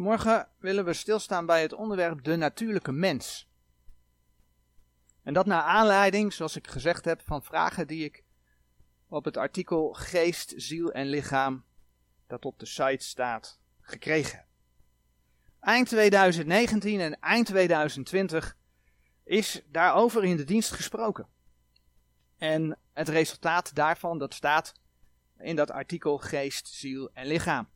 Vanmorgen willen we stilstaan bij het onderwerp de natuurlijke mens. En dat naar aanleiding, zoals ik gezegd heb, van vragen die ik op het artikel Geest, Ziel en Lichaam, dat op de site staat, gekregen heb. Eind 2019 en eind 2020 is daarover in de dienst gesproken. En het resultaat daarvan, dat staat in dat artikel Geest, Ziel en Lichaam.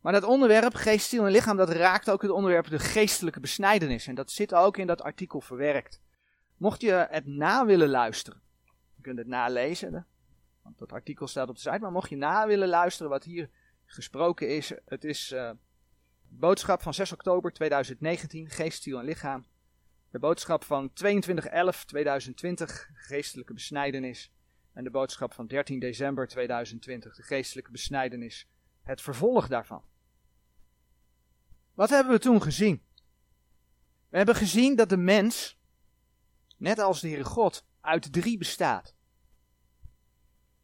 Maar dat onderwerp, geest, ziel en lichaam, dat raakt ook het onderwerp de geestelijke besnijdenis. En dat zit ook in dat artikel verwerkt. Mocht je het na willen luisteren, je kunt het nalezen, want dat artikel staat op de site. Maar mocht je na willen luisteren wat hier gesproken is, het is uh, boodschap van 6 oktober 2019, geest, ziel en lichaam. De boodschap van 22-11-2020, geestelijke besnijdenis. En de boodschap van 13 december 2020, de geestelijke besnijdenis. Het vervolg daarvan. Wat hebben we toen gezien? We hebben gezien dat de mens, net als de Heere God, uit drie bestaat.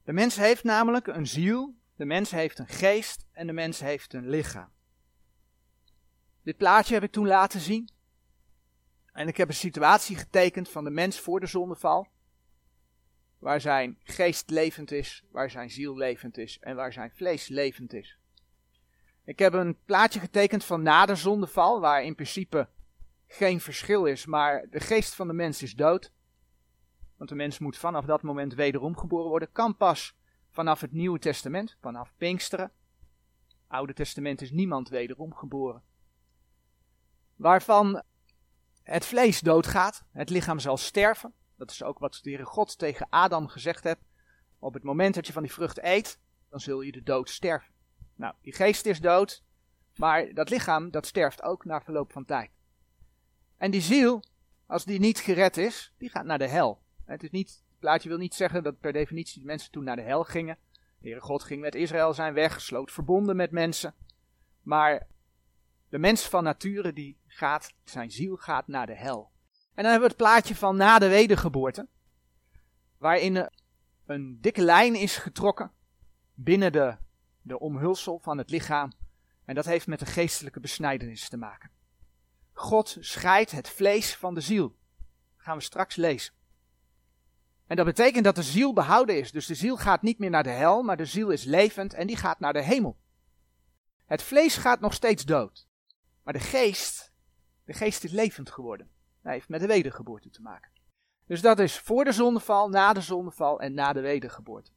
De mens heeft namelijk een ziel, de mens heeft een geest en de mens heeft een lichaam. Dit plaatje heb ik toen laten zien. En ik heb een situatie getekend van de mens voor de zondeval. Waar zijn geest levend is, waar zijn ziel levend is en waar zijn vlees levend is. Ik heb een plaatje getekend van na de zondeval, waar in principe geen verschil is, maar de geest van de mens is dood. Want de mens moet vanaf dat moment wederom geboren worden. Kan pas vanaf het Nieuwe Testament, vanaf Pinksteren. Oude Testament is niemand wederom geboren. Waarvan het vlees doodgaat, het lichaam zal sterven. Dat is ook wat de Heere God tegen Adam gezegd heeft. Op het moment dat je van die vrucht eet, dan zul je de dood sterven. Nou, die geest is dood, maar dat lichaam, dat sterft ook na verloop van tijd. En die ziel, als die niet gered is, die gaat naar de hel. Het is niet, het plaatje wil niet zeggen dat per definitie de mensen toen naar de hel gingen. De Heere God ging met Israël zijn weg, sloot verbonden met mensen. Maar de mens van nature, die gaat, zijn ziel gaat naar de hel. En dan hebben we het plaatje van na de wedergeboorte. Waarin een dikke lijn is getrokken binnen de de omhulsel van het lichaam. En dat heeft met de geestelijke besnijdenis te maken. God scheidt het vlees van de ziel. Dat gaan we straks lezen. En dat betekent dat de ziel behouden is. Dus de ziel gaat niet meer naar de hel, maar de ziel is levend en die gaat naar de hemel. Het vlees gaat nog steeds dood. Maar de geest, de geest is levend geworden. Hij heeft met de wedergeboorte te maken. Dus dat is voor de zondeval, na de zondeval en na de wedergeboorte.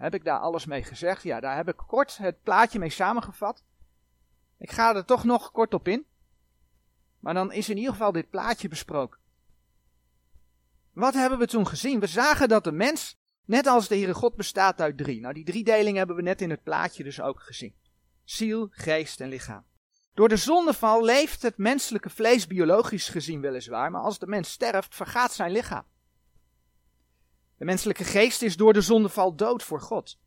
Heb ik daar alles mee gezegd? Ja, daar heb ik kort het plaatje mee samengevat. Ik ga er toch nog kort op in. Maar dan is in ieder geval dit plaatje besproken. Wat hebben we toen gezien? We zagen dat de mens, net als de Heere God, bestaat uit drie. Nou, die driedeling hebben we net in het plaatje dus ook gezien. Ziel, geest en lichaam. Door de zondeval leeft het menselijke vlees biologisch gezien weliswaar, maar als de mens sterft, vergaat zijn lichaam. De menselijke geest is door de zondeval dood voor God.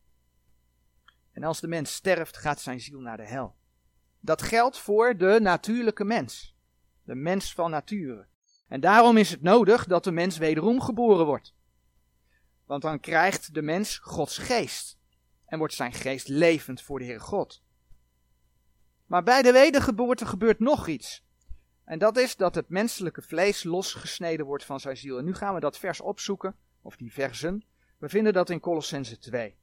En als de mens sterft, gaat zijn ziel naar de hel. Dat geldt voor de natuurlijke mens, de mens van nature. En daarom is het nodig dat de mens wederom geboren wordt. Want dan krijgt de mens Gods geest en wordt zijn geest levend voor de Heer God. Maar bij de wedergeboorte gebeurt nog iets. En dat is dat het menselijke vlees losgesneden wordt van zijn ziel. En nu gaan we dat vers opzoeken of die versen. We vinden dat in Colossense 2.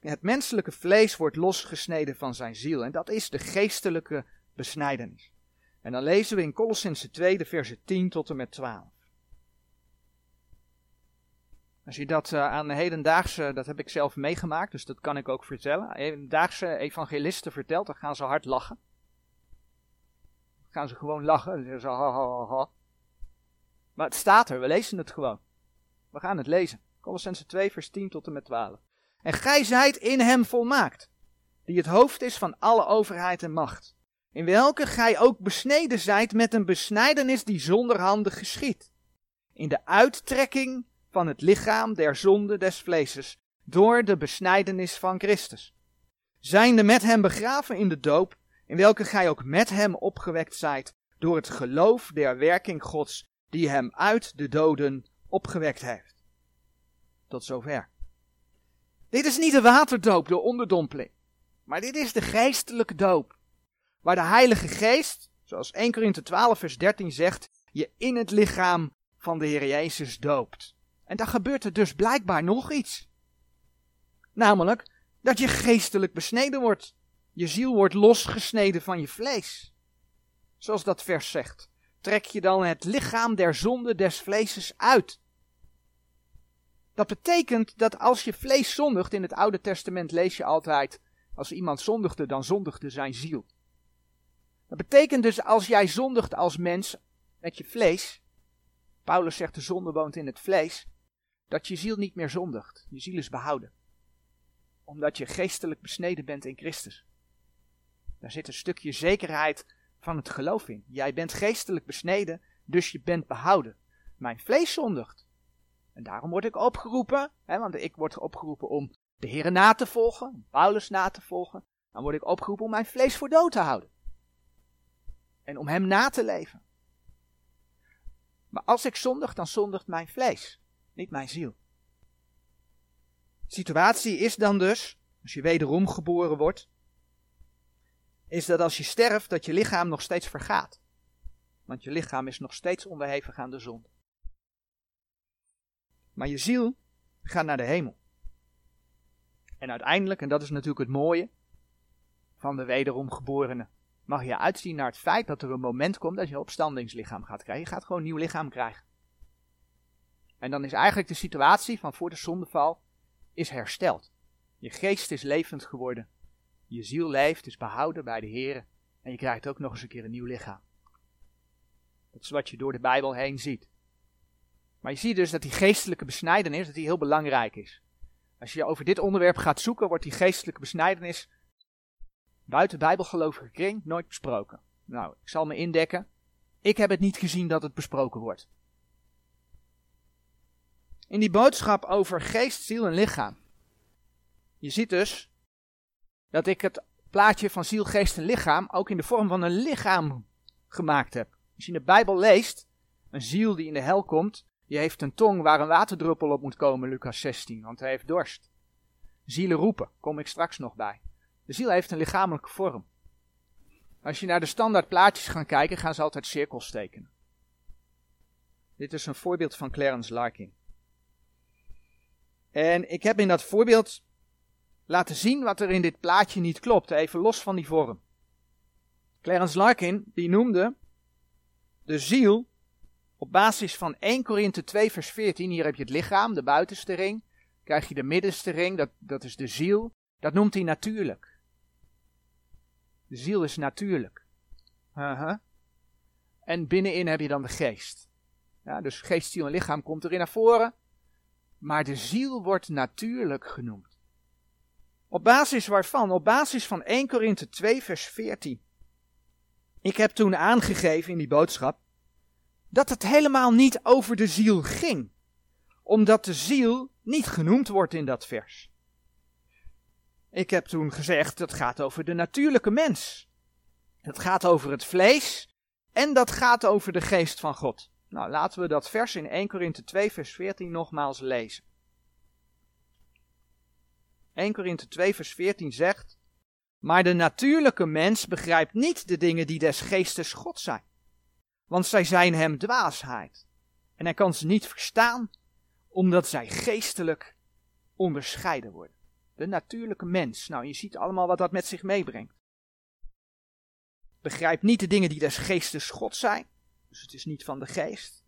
Het menselijke vlees wordt losgesneden van zijn ziel en dat is de geestelijke besnijdenis. En dan lezen we in Colossense 2 de versen 10 tot en met 12. Als je dat uh, aan de hedendaagse, dat heb ik zelf meegemaakt, dus dat kan ik ook vertellen. Hedendaagse evangelisten vertelt, dan gaan ze hard lachen. Dan gaan ze gewoon lachen. Dan zeggen ze ha, ha, ha, Maar het staat er, we lezen het gewoon. We gaan het lezen. Colossense 2, vers 10 tot en met 12. En gij zijt in hem volmaakt, die het hoofd is van alle overheid en macht. In welke gij ook besneden zijt met een besnijdenis die zonder handen geschiet. In de uittrekking van het lichaam der zonde des vleeses, door de besnijdenis van Christus. Zijnde met hem begraven in de doop, in welke gij ook met hem opgewekt zijt, door het geloof der werking Gods, die hem uit de doden opgewekt heeft. Tot zover. Dit is niet de waterdoop, de onderdompeling. Maar dit is de geestelijke doop. waar de Heilige Geest, zoals 1 Korinthe 12 vers 13 zegt, je in het lichaam van de Heer Jezus doopt. En dan gebeurt er dus blijkbaar nog iets. Namelijk dat je geestelijk besneden wordt. Je ziel wordt losgesneden van je vlees. Zoals dat vers zegt. Trek je dan het lichaam der zonde des vleeses uit. Dat betekent dat als je vlees zondigt, in het Oude Testament lees je altijd, als iemand zondigde, dan zondigde zijn ziel. Dat betekent dus als jij zondigt als mens met je vlees, Paulus zegt de zonde woont in het vlees, dat je ziel niet meer zondigt. Je ziel is behouden. Omdat je geestelijk besneden bent in Christus. Daar zit een stukje zekerheid van het geloof in. Jij bent geestelijk besneden, dus je bent behouden. Mijn vlees zondigt. En daarom word ik opgeroepen, hè, want ik word opgeroepen om de Heer na te volgen, Paulus na te volgen. Dan word ik opgeroepen om mijn vlees voor dood te houden. En om hem na te leven. Maar als ik zondig, dan zondigt mijn vlees, niet mijn ziel. De situatie is dan dus, als je wederom geboren wordt, is dat als je sterft, dat je lichaam nog steeds vergaat. Want je lichaam is nog steeds onderhevig aan de zonde. Maar je ziel gaat naar de hemel. En uiteindelijk, en dat is natuurlijk het mooie van de wederom geborene, mag je uitzien naar het feit dat er een moment komt dat je een opstandingslichaam gaat krijgen. Je gaat gewoon een nieuw lichaam krijgen. En dan is eigenlijk de situatie van voor de zondeval is hersteld. Je geest is levend geworden. Je ziel leeft, is behouden bij de Heer. En je krijgt ook nog eens een keer een nieuw lichaam. Dat is wat je door de Bijbel heen ziet. Maar je ziet dus dat die geestelijke besnijdenis dat die heel belangrijk is. Als je over dit onderwerp gaat zoeken, wordt die geestelijke besnijdenis buiten bijbelgelovige kring nooit besproken. Nou, ik zal me indekken. Ik heb het niet gezien dat het besproken wordt. In die boodschap over geest, ziel en lichaam. Je ziet dus dat ik het plaatje van ziel, geest en lichaam ook in de vorm van een lichaam gemaakt heb. Als je in de Bijbel leest, een ziel die in de hel komt, die heeft een tong waar een waterdruppel op moet komen, Lucas 16, want hij heeft dorst. Zielen roepen, kom ik straks nog bij. De ziel heeft een lichamelijke vorm. Als je naar de standaard plaatjes gaat kijken, gaan ze altijd cirkels tekenen. Dit is een voorbeeld van Clarence Larkin. En ik heb in dat voorbeeld laten zien wat er in dit plaatje niet klopt, even los van die vorm. Clarence Larkin die noemde de ziel op basis van 1 Korinthe 2 vers 14, hier heb je het lichaam, de buitenste ring, krijg je de middenste ring, dat, dat is de ziel, dat noemt hij natuurlijk. De ziel is natuurlijk. En binnenin heb je dan de geest. Ja, dus geest, ziel en lichaam komt erin naar voren. Maar de ziel wordt natuurlijk genoemd. Op basis waarvan? Op basis van 1 Korinthe 2 vers 14. Ik heb toen aangegeven in die boodschap dat het helemaal niet over de ziel ging, omdat de ziel niet genoemd wordt in dat vers. Ik heb toen gezegd, dat gaat over de natuurlijke mens. Het gaat over het vlees en dat gaat over de geest van God. Nou, laten we dat vers in 1 Korinthe 2 vers 14 nogmaals lezen. 1 Korinthe 2 vers 14 zegt, maar de natuurlijke mens begrijpt niet de dingen die des geestes God zijn, want zij zijn hem dwaasheid. En hij kan ze niet verstaan, omdat zij geestelijk onderscheiden worden. De natuurlijke mens. Nou, je ziet allemaal wat dat met zich meebrengt. Begrijpt niet de dingen die des geestes God zijn. Dus het is niet van de geest.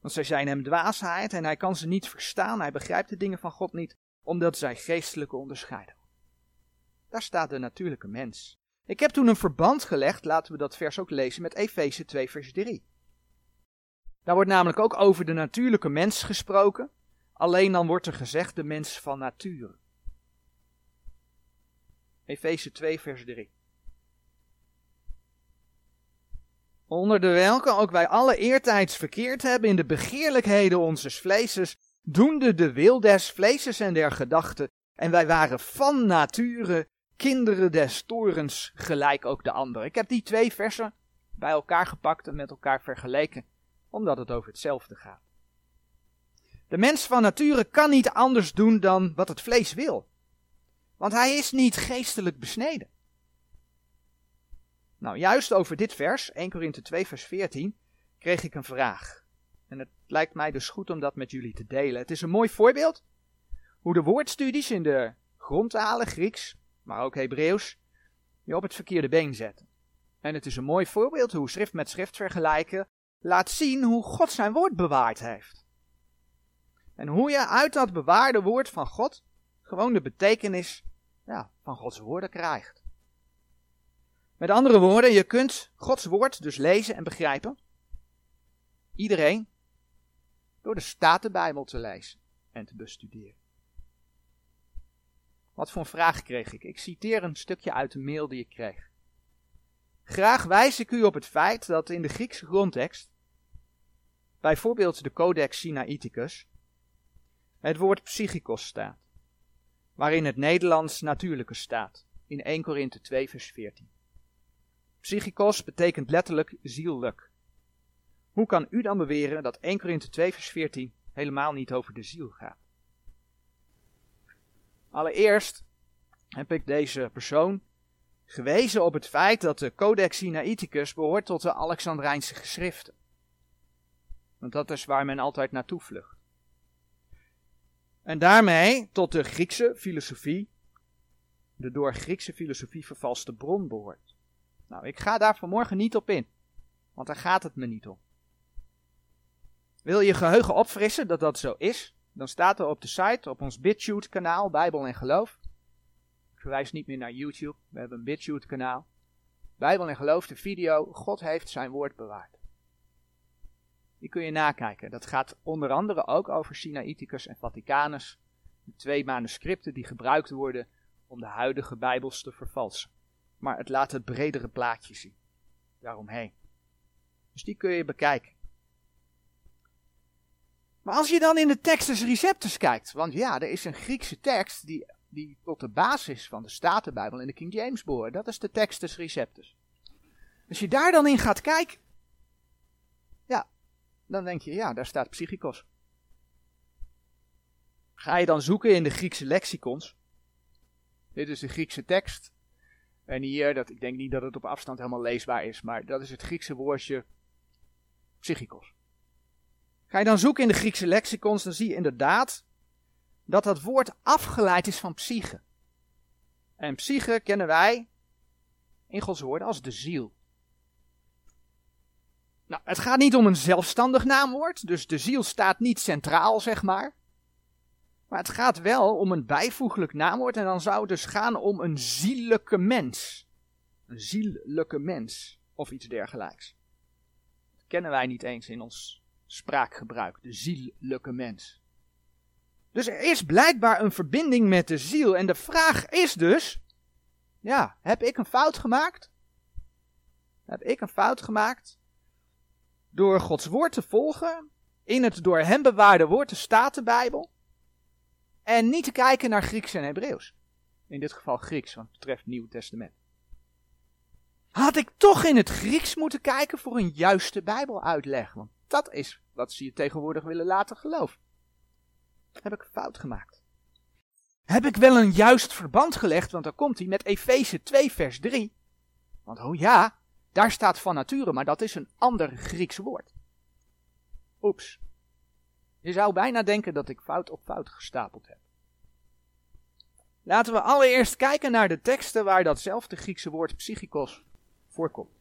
Want zij zijn hem dwaasheid en hij kan ze niet verstaan. Hij begrijpt de dingen van God niet, omdat zij geestelijke onderscheiden. Daar staat de natuurlijke mens. Ik heb toen een verband gelegd, laten we dat vers ook lezen, met Efeze 2 vers 3. Daar wordt namelijk ook over de natuurlijke mens gesproken. Alleen dan wordt er gezegd de mens van nature. Efeze 2, vers 3. Onder de welke ook wij alle eertijds verkeerd hebben in de begeerlijkheden onzes vleeses, doende de wil des vleeses en der gedachten, en wij waren van nature kinderen des torens, gelijk ook de anderen. Ik heb die twee versen bij elkaar gepakt en met elkaar vergeleken, omdat het over hetzelfde gaat. De mens van nature kan niet anders doen dan wat het vlees wil. Want hij is niet geestelijk besneden. Nou, juist over dit vers, 1 Korinthe 2 vers 14, kreeg ik een vraag. En het lijkt mij dus goed om dat met jullie te delen. Het is een mooi voorbeeld hoe de woordstudies in de grondtalen, Grieks, maar ook Hebreeuws, je op het verkeerde been zetten. En het is een mooi voorbeeld hoe schrift met schrift vergelijken laat zien hoe God zijn woord bewaard heeft. En hoe je uit dat bewaarde woord van God gewoon de betekenis ja, van Gods woorden krijgt. Met andere woorden, je kunt Gods woord dus lezen en begrijpen. Iedereen door de Statenbijbel te lezen en te bestuderen. Wat voor een vraag kreeg ik? Ik citeer een stukje uit de mail die ik kreeg. Graag wijs ik u op het feit dat in de Griekse grondtekst, bijvoorbeeld de Codex Sinaiticus, het woord psychikos staat, waarin het Nederlands natuurlijke staat, in 1 Korinthe 2 vers 14. Psychikos betekent letterlijk ziellijk. Hoe kan u dan beweren dat 1 Korinthe 2 vers 14 helemaal niet over de ziel gaat? Allereerst heb ik deze persoon gewezen op het feit dat de Codex Sinaiticus behoort tot de Alexandrijnse geschriften. Want dat is waar men altijd naartoe vlucht. En daarmee tot de Griekse filosofie, de door Griekse filosofie vervalste bron behoort. Nou, ik ga daar vanmorgen niet op in, want daar gaat het me niet om. Wil je geheugen opfrissen dat dat zo is? Dan staat er op de site, op ons BitChute kanaal, Bijbel en Geloof. Ik verwijs niet meer naar YouTube, we hebben een BitChute kanaal. Bijbel en Geloof, de video, God heeft zijn woord bewaard. Die kun je nakijken. Dat gaat onder andere ook over Sinaiticus en Vaticanus. De twee manuscripten die gebruikt worden om de huidige Bijbels te vervalsen. Maar het laat het bredere plaatje zien. Daaromheen. Dus die kun je bekijken. Maar als je dan in de Textus Receptus kijkt, want ja, er is een Griekse tekst die, die tot de basis van de Statenbijbel in de King James behoort. Dat is de Textus Receptus. Als je daar dan in gaat kijken, ja, dan denk je, ja, daar staat psychikos. Ga je dan zoeken in de Griekse lexicons. Dit is de Griekse tekst. En hier, dat, ik denk niet dat het op afstand helemaal leesbaar is, maar dat is het Griekse woordje psychikos. Ga je dan zoeken in de Griekse lexicons, dan zie je inderdaad dat dat woord afgeleid is van psyche. En psyche kennen wij in Gods woorden als de ziel. Nou, het gaat niet om een zelfstandig naamwoord, dus de ziel staat niet centraal, zeg maar. Maar het gaat wel om een bijvoeglijk naamwoord en dan zou het dus gaan om een ziellijke mens. Een ziellijke mens, of iets dergelijks. Dat kennen wij niet eens in ons spraakgebruik, de ziellijke mens. Dus er is blijkbaar een verbinding met de ziel. En de vraag is dus: ja, heb ik een fout gemaakt? Heb ik een fout gemaakt? Door Gods woord te volgen, in het door hem bewaarde woord, de Statenbijbel, en niet te kijken naar Grieks en Hebreeuws. In dit geval Grieks, want betreft het Nieuwe Testament. Had ik toch in het Grieks moeten kijken voor een juiste Bijbeluitleg? Want dat is wat ze je tegenwoordig willen laten geloven. Heb ik fout gemaakt? Heb ik wel een juist verband gelegd, want dan komt hij met Efeze 2 vers 3. Want oh ja, daar staat van nature, maar dat is een ander Grieks woord. Oeps. Je zou bijna denken dat ik fout op fout gestapeld heb. Laten we allereerst kijken naar de teksten waar datzelfde Griekse woord psychikos voorkomt.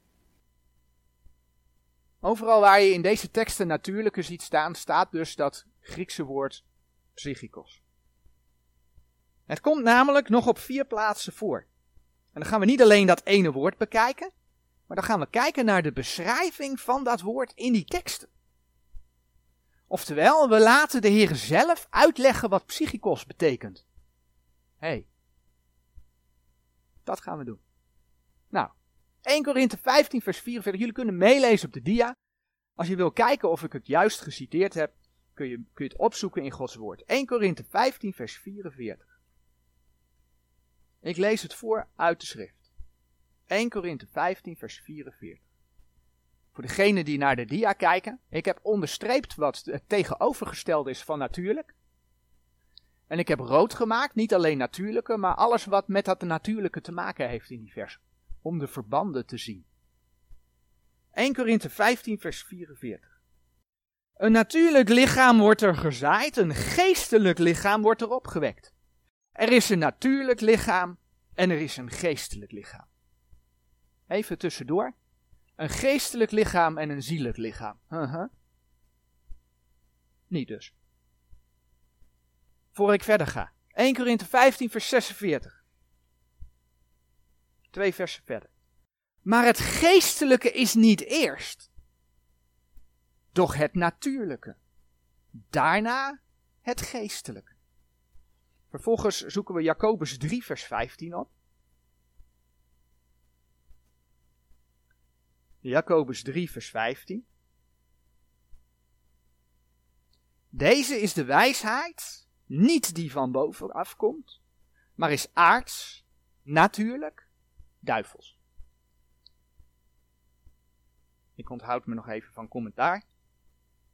Overal waar je in deze teksten natuurlijke ziet staan, staat dus dat Griekse woord psychikos. Het komt namelijk nog op vier plaatsen voor. En dan gaan we niet alleen dat ene woord bekijken, maar dan gaan we kijken naar de beschrijving van dat woord in die teksten. Oftewel, we laten de Heer zelf uitleggen wat psychikos betekent. Hey, dat gaan we doen. Nou, 1 Korinthe 15 vers 44. Jullie kunnen meelezen op de dia. Als je wil kijken of ik het juist geciteerd heb, kun je, kun je het opzoeken in Gods woord. 1 Korinthe 15 vers 44. Ik lees het voor uit de schrift. 1 Korinthe 15 vers 44. Voor degenen die naar de dia kijken, ik heb onderstreept wat het tegenovergestelde is van natuurlijk. En ik heb rood gemaakt, niet alleen natuurlijke, maar alles wat met dat natuurlijke te maken heeft in die vers om de verbanden te zien 1 Korinthe 15 vers 44. Een natuurlijk lichaam wordt er gezaaid, een geestelijk lichaam wordt er opgewekt. Er is een natuurlijk lichaam en er is een geestelijk lichaam. Even tussendoor. Een geestelijk lichaam en een zielig lichaam. Uh. Niet dus. Voor ik verder ga. 1 Korinthe 15 vers 46. Twee versen verder. Maar het geestelijke is niet eerst, doch het natuurlijke. Daarna het geestelijke. Vervolgens zoeken we Jacobus 3, vers 15 op. Jacobus 3, vers 15. Deze is de wijsheid, niet die van boven afkomt, maar is aards, natuurlijk, duivels. Ik onthoud me nog even van commentaar.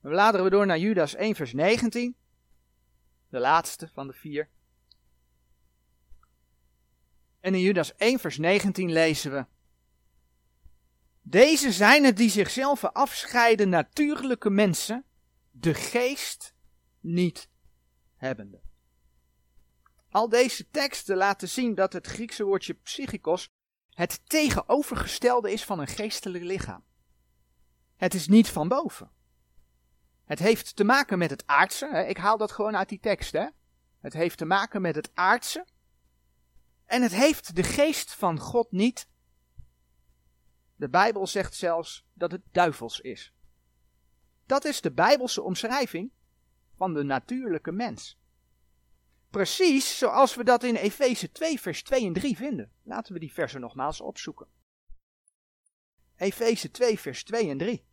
Dan bladeren we door naar Judas 1, vers 19. De laatste van de vier. En in Judas 1, vers 19 lezen we. Deze zijn het die zichzelf afscheiden, natuurlijke mensen, de geest niet hebbende. Al deze teksten laten zien dat het Griekse woordje psychikos het tegenovergestelde is van een geestelijk lichaam. Het is niet van boven. Het heeft te maken met het aardse. Ik haal dat gewoon uit die tekst. Hè? Het heeft te maken met het aardse. En het heeft de geest van God niet. De Bijbel zegt zelfs dat het duivels is. Dat is de Bijbelse omschrijving van de natuurlijke mens. Precies zoals we dat in Efeze 2, vers 2 en 3 vinden. Laten we die versen nogmaals opzoeken. Efeze 2, vers 2 en 3.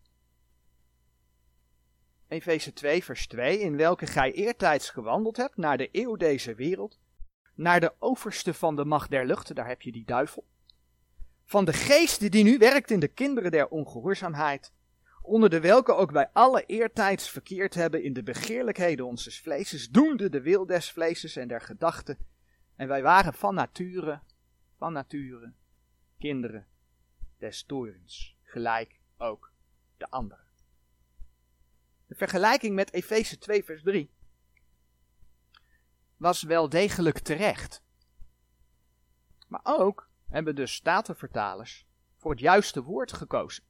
Efeze 2, vers 2, in welke gij eertijds gewandeld hebt naar de eeuw deze wereld, naar de overste van de macht der lucht, daar heb je die duivel, van de geest die nu werkt in de kinderen der ongehoorzaamheid, onder de welke ook wij alle eertijds verkeerd hebben in de begeerlijkheden onzes vleeses, doende de wil des vleeses en der gedachten, en wij waren van nature, van nature, kinderen des toorns, gelijk ook de anderen. De vergelijking met Efeze 2 vers 3 was wel degelijk terecht. Maar ook hebben de statenvertalers voor het juiste woord gekozen.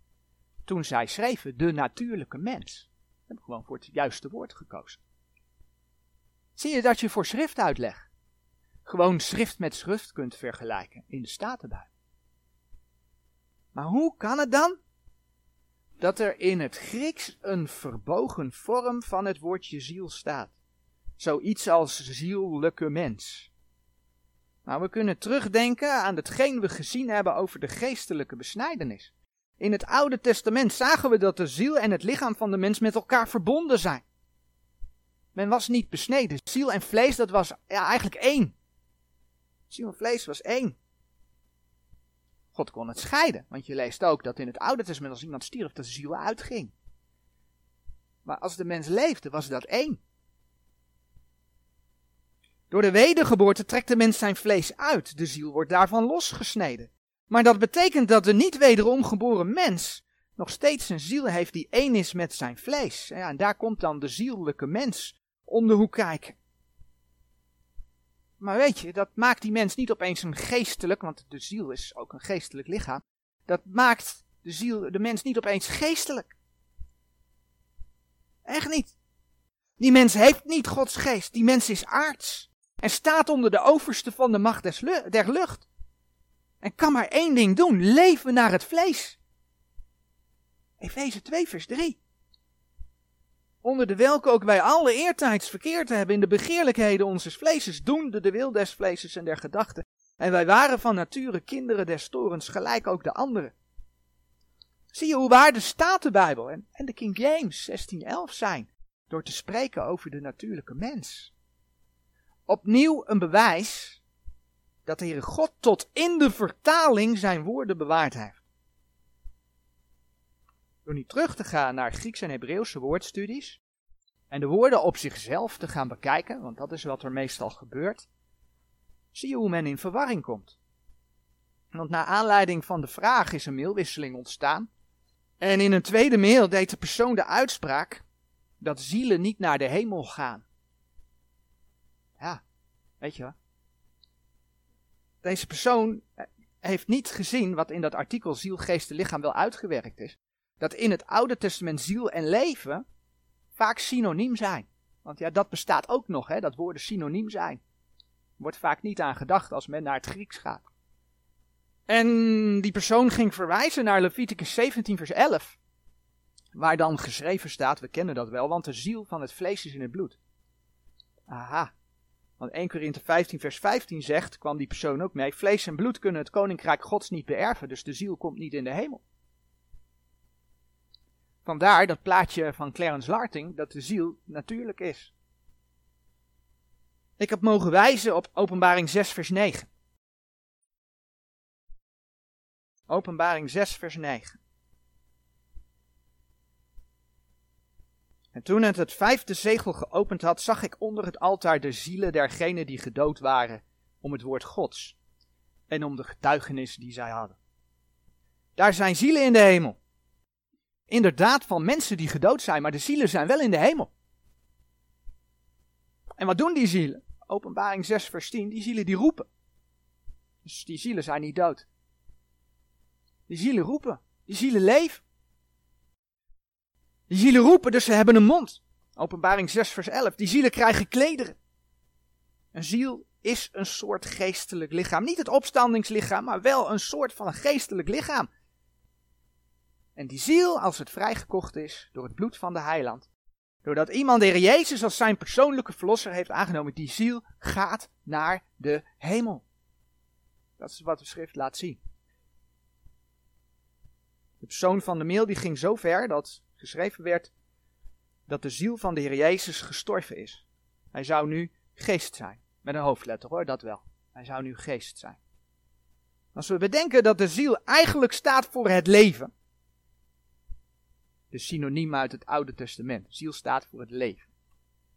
Toen zij schreven de natuurlijke mens. Ze hebben gewoon voor het juiste woord gekozen. Zie je dat je voor schriftuitleg gewoon schrift met schrift kunt vergelijken in de Statenbijbel. Maar hoe kan het dan dat er in het Grieks een verbogen vorm van het woordje ziel staat? Zoiets als ziellijke mens. Nou, we kunnen terugdenken aan hetgeen we gezien hebben over de geestelijke besnijdenis. In het Oude Testament zagen we dat de ziel en het lichaam van de mens met elkaar verbonden zijn. Men was niet besneden. Ziel en vlees, dat was ja, eigenlijk één. Ziel en vlees was één. God kon het scheiden, want je leest ook dat in het Oude Testament als iemand stierf, de ziel uitging. Maar als de mens leefde, was dat één. Door de wedergeboorte trekt de mens zijn vlees uit, de ziel wordt daarvan losgesneden. Maar dat betekent dat de niet wederom geboren mens nog steeds een ziel heeft die één is met zijn vlees. Ja, en daar komt dan de ziellijke mens om de hoek kijken. Maar weet je, dat maakt die mens niet opeens een geestelijk, want de ziel is ook een geestelijk lichaam. Dat maakt de ziel, de mens niet opeens geestelijk. Echt niet. Die mens heeft niet Gods geest. Die mens is aards. En staat onder de overste van de macht der lucht. En kan maar één ding doen: leven naar het vlees. Efeze 2, vers 3. Onder de welke ook wij alle eertijds verkeerd hebben in de begeerlijkheden onzes vleeses, doende de wil des vleeses en der gedachten. En wij waren van nature kinderen des torens, gelijk ook de anderen. Zie je hoe waar de Statenbijbel en, en de King James 1611 zijn, door te spreken over de natuurlijke mens. Opnieuw een bewijs dat de Heere God tot in de vertaling zijn woorden bewaard heeft. Door niet terug te gaan naar Grieks en Hebreeuwse woordstudies en de woorden op zichzelf te gaan bekijken, want dat is wat er meestal gebeurt, zie je hoe men in verwarring komt. Want naar aanleiding van de vraag is een mailwisseling ontstaan En in een tweede mail deed de persoon de uitspraak dat zielen niet naar de hemel gaan. Ja, weet je wel. Deze persoon heeft niet gezien wat in dat artikel ziel, geest en lichaam wel uitgewerkt is. Dat in het Oude Testament ziel en leven vaak synoniem zijn. Want ja, dat bestaat ook nog, hè, dat woorden synoniem zijn. Wordt vaak niet aan gedacht als men naar het Grieks gaat. En die persoon ging verwijzen naar Leviticus 17, vers 11. Waar dan geschreven staat, we kennen dat wel, want de ziel van het vlees is in het bloed. Aha. Want 1 Korinthe 15 vers 15 zegt, kwam die persoon ook mee, vlees en bloed kunnen het koninkrijk gods niet beërven, dus de ziel komt niet in de hemel. Vandaar dat plaatje van Clarence Larting, dat de ziel natuurlijk is. Ik heb mogen wijzen op openbaring 6 vers 9. Openbaring 6 vers 9. En toen het het vijfde zegel geopend had, zag ik onder het altaar de zielen dergenen die gedood waren om het woord Gods en om de getuigenis die zij hadden. Daar zijn zielen in de hemel. Inderdaad van mensen die gedood zijn, maar de zielen zijn wel in de hemel. En wat doen die zielen? Openbaring 6 vers 10, die zielen die roepen. Dus die zielen zijn niet dood. Die zielen roepen, die zielen leven. Die zielen roepen, dus ze hebben een mond. Openbaring 6, vers 11. Die zielen krijgen klederen. Een ziel is een soort geestelijk lichaam. Niet het opstandingslichaam, maar wel een soort van een geestelijk lichaam. En die ziel, als het vrijgekocht is door het bloed van de heiland, doordat iemand de Jezus als zijn persoonlijke verlosser heeft aangenomen, die ziel gaat naar de hemel. Dat is wat de schrift laat zien. De persoon van de mail die ging zo ver dat geschreven werd dat de ziel van de Heer Jezus gestorven is. Hij zou nu geest zijn. Met een hoofdletter hoor, dat wel. Hij zou nu geest zijn. Als we bedenken dat de ziel eigenlijk staat voor het leven. De synoniem uit het Oude Testament. Ziel staat voor het leven.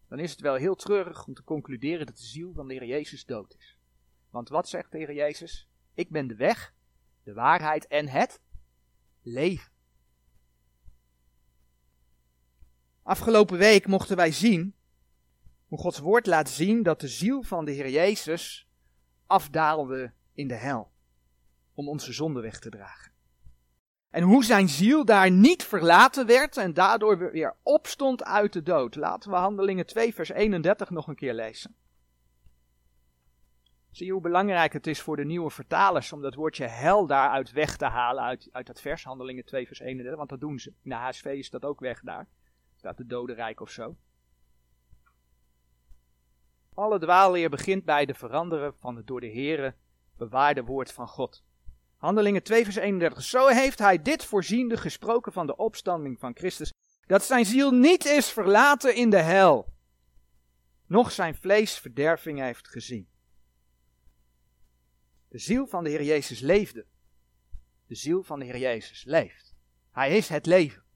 Dan is het wel heel treurig om te concluderen dat de ziel van de Heer Jezus dood is. Want wat zegt de Heer Jezus? Ik ben de weg, de waarheid en het leven. Afgelopen week mochten wij zien hoe Gods woord laat zien dat de ziel van de Heer Jezus afdaalde in de hel om onze zonde weg te dragen. En hoe zijn ziel daar niet verlaten werd en daardoor weer opstond uit de dood. Laten we Handelingen 2 vers 31 nog een keer lezen. Zie je hoe belangrijk het is voor de nieuwe vertalers om dat woordje hel daaruit weg te halen uit, uit dat vers, Handelingen 2 vers 31, want dat doen ze. In de HSV is dat ook weg daar. Staat de dodenrijk of zo. Alle dwaalleer begint bij de veranderen van het door de Here bewaarde woord van God. Handelingen 2 vers 31. Zo heeft hij dit voorziende gesproken van de opstanding van Christus, dat zijn ziel niet is verlaten in de hel, noch zijn vlees verderving heeft gezien. De ziel van de Heer Jezus leefde. De ziel van de Heer Jezus leeft. Hij is het leven.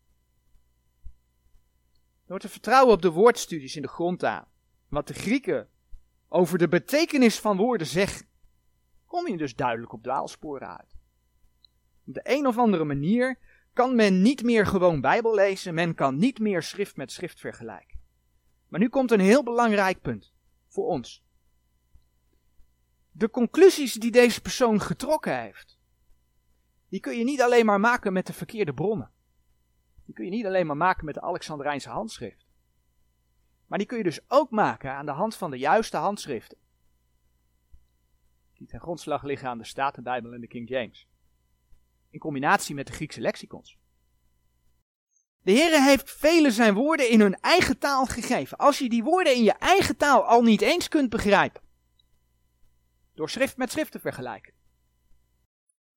Door te vertrouwen op de woordstudies in de grond aan, wat de Grieken over de betekenis van woorden zeggen, kom je dus duidelijk op dwaalsporen uit. Op de een of andere manier kan men niet meer gewoon Bijbel lezen, men kan niet meer schrift met schrift vergelijken. Maar nu komt een heel belangrijk punt voor ons. De conclusies die deze persoon getrokken heeft, die kun je niet alleen maar maken met de verkeerde bronnen. Die kun je niet alleen maar maken met de Alexandrijnse handschrift. Maar die kun je dus ook maken aan de hand van de juiste handschriften. Die ten grondslag liggen aan de Statenbijbel en de King James. In combinatie met de Griekse lexicons. De Heer heeft velen zijn woorden in hun eigen taal gegeven. Als je die woorden in je eigen taal al niet eens kunt begrijpen, door schrift met schrift te vergelijken,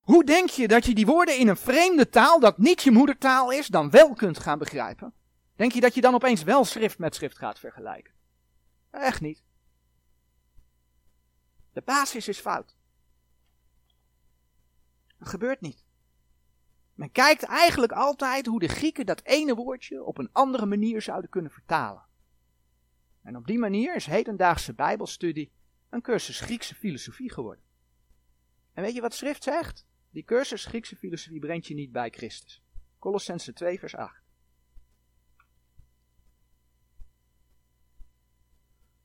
hoe denk je dat je die woorden in een vreemde taal, dat niet je moedertaal is, dan wel kunt gaan begrijpen? Denk je dat je dan opeens wel schrift met schrift gaat vergelijken? Echt niet. De basis is fout. Dat gebeurt niet. Men kijkt eigenlijk altijd hoe de Grieken dat ene woordje op een andere manier zouden kunnen vertalen. En op die manier is hedendaagse Bijbelstudie een cursus Griekse filosofie geworden. En weet je wat schrift zegt? Die cursus Griekse filosofie brengt je niet bij Christus. Colossense 2, vers 8.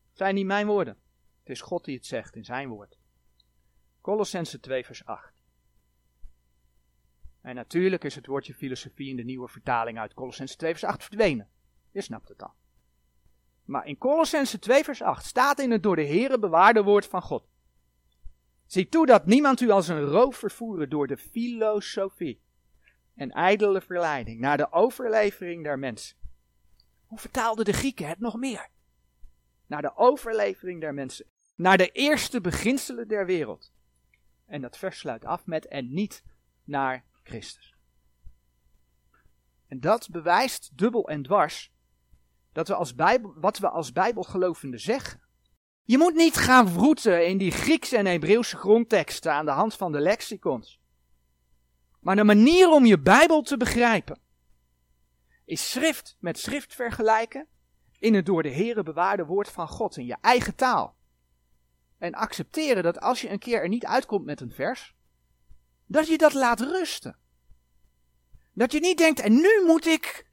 Het zijn niet mijn woorden. Het is God die het zegt in zijn woord. Colossense 2, vers 8. En natuurlijk is het woordje filosofie in de nieuwe vertaling uit Colossense 2, vers 8 verdwenen. Je snapt het al. Maar in Colossense 2, vers 8 staat in het door de Here bewaarde woord van God. Zie toe dat niemand u als een roof vervoeren door de filosofie en ijdele verleiding naar de overlevering der mensen. Hoe vertaalden de Grieken het nog meer? Naar de overlevering der mensen. Naar de eerste beginselen der wereld. En dat vers sluit af met en niet naar Christus. En dat bewijst dubbel en dwars dat we als Bijbel, wat we als Bijbelgelovenden zeggen. Je moet niet gaan vroeten in die Griekse en Hebreeuwse grondteksten aan de hand van de lexicons. Maar de manier om je Bijbel te begrijpen is schrift met schrift vergelijken in het door de Here bewaarde woord van God in je eigen taal. En accepteren dat als je een keer er niet uitkomt met een vers, dat je dat laat rusten. Dat je niet denkt, en nu moet ik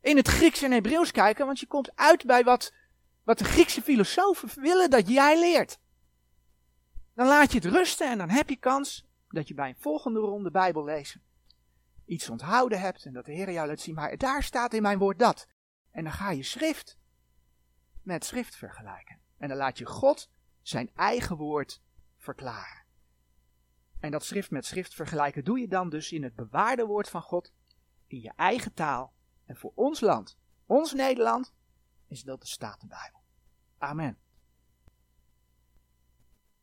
in het Grieks en Hebreeuws kijken, want je komt uit bij wat, wat de Griekse filosofen willen dat jij leert. Dan laat je het rusten en dan heb je kans dat je bij een volgende ronde Bijbel lezen iets onthouden hebt en dat de Heer jou laat zien, maar daar staat in mijn woord dat. En dan ga je schrift met schrift vergelijken. En dan laat je God zijn eigen woord verklaren. En dat schrift met schrift vergelijken doe je dan dus in het bewaarde woord van God, in je eigen taal. En voor ons land, ons Nederland, is dat de Statenbijbel. Amen.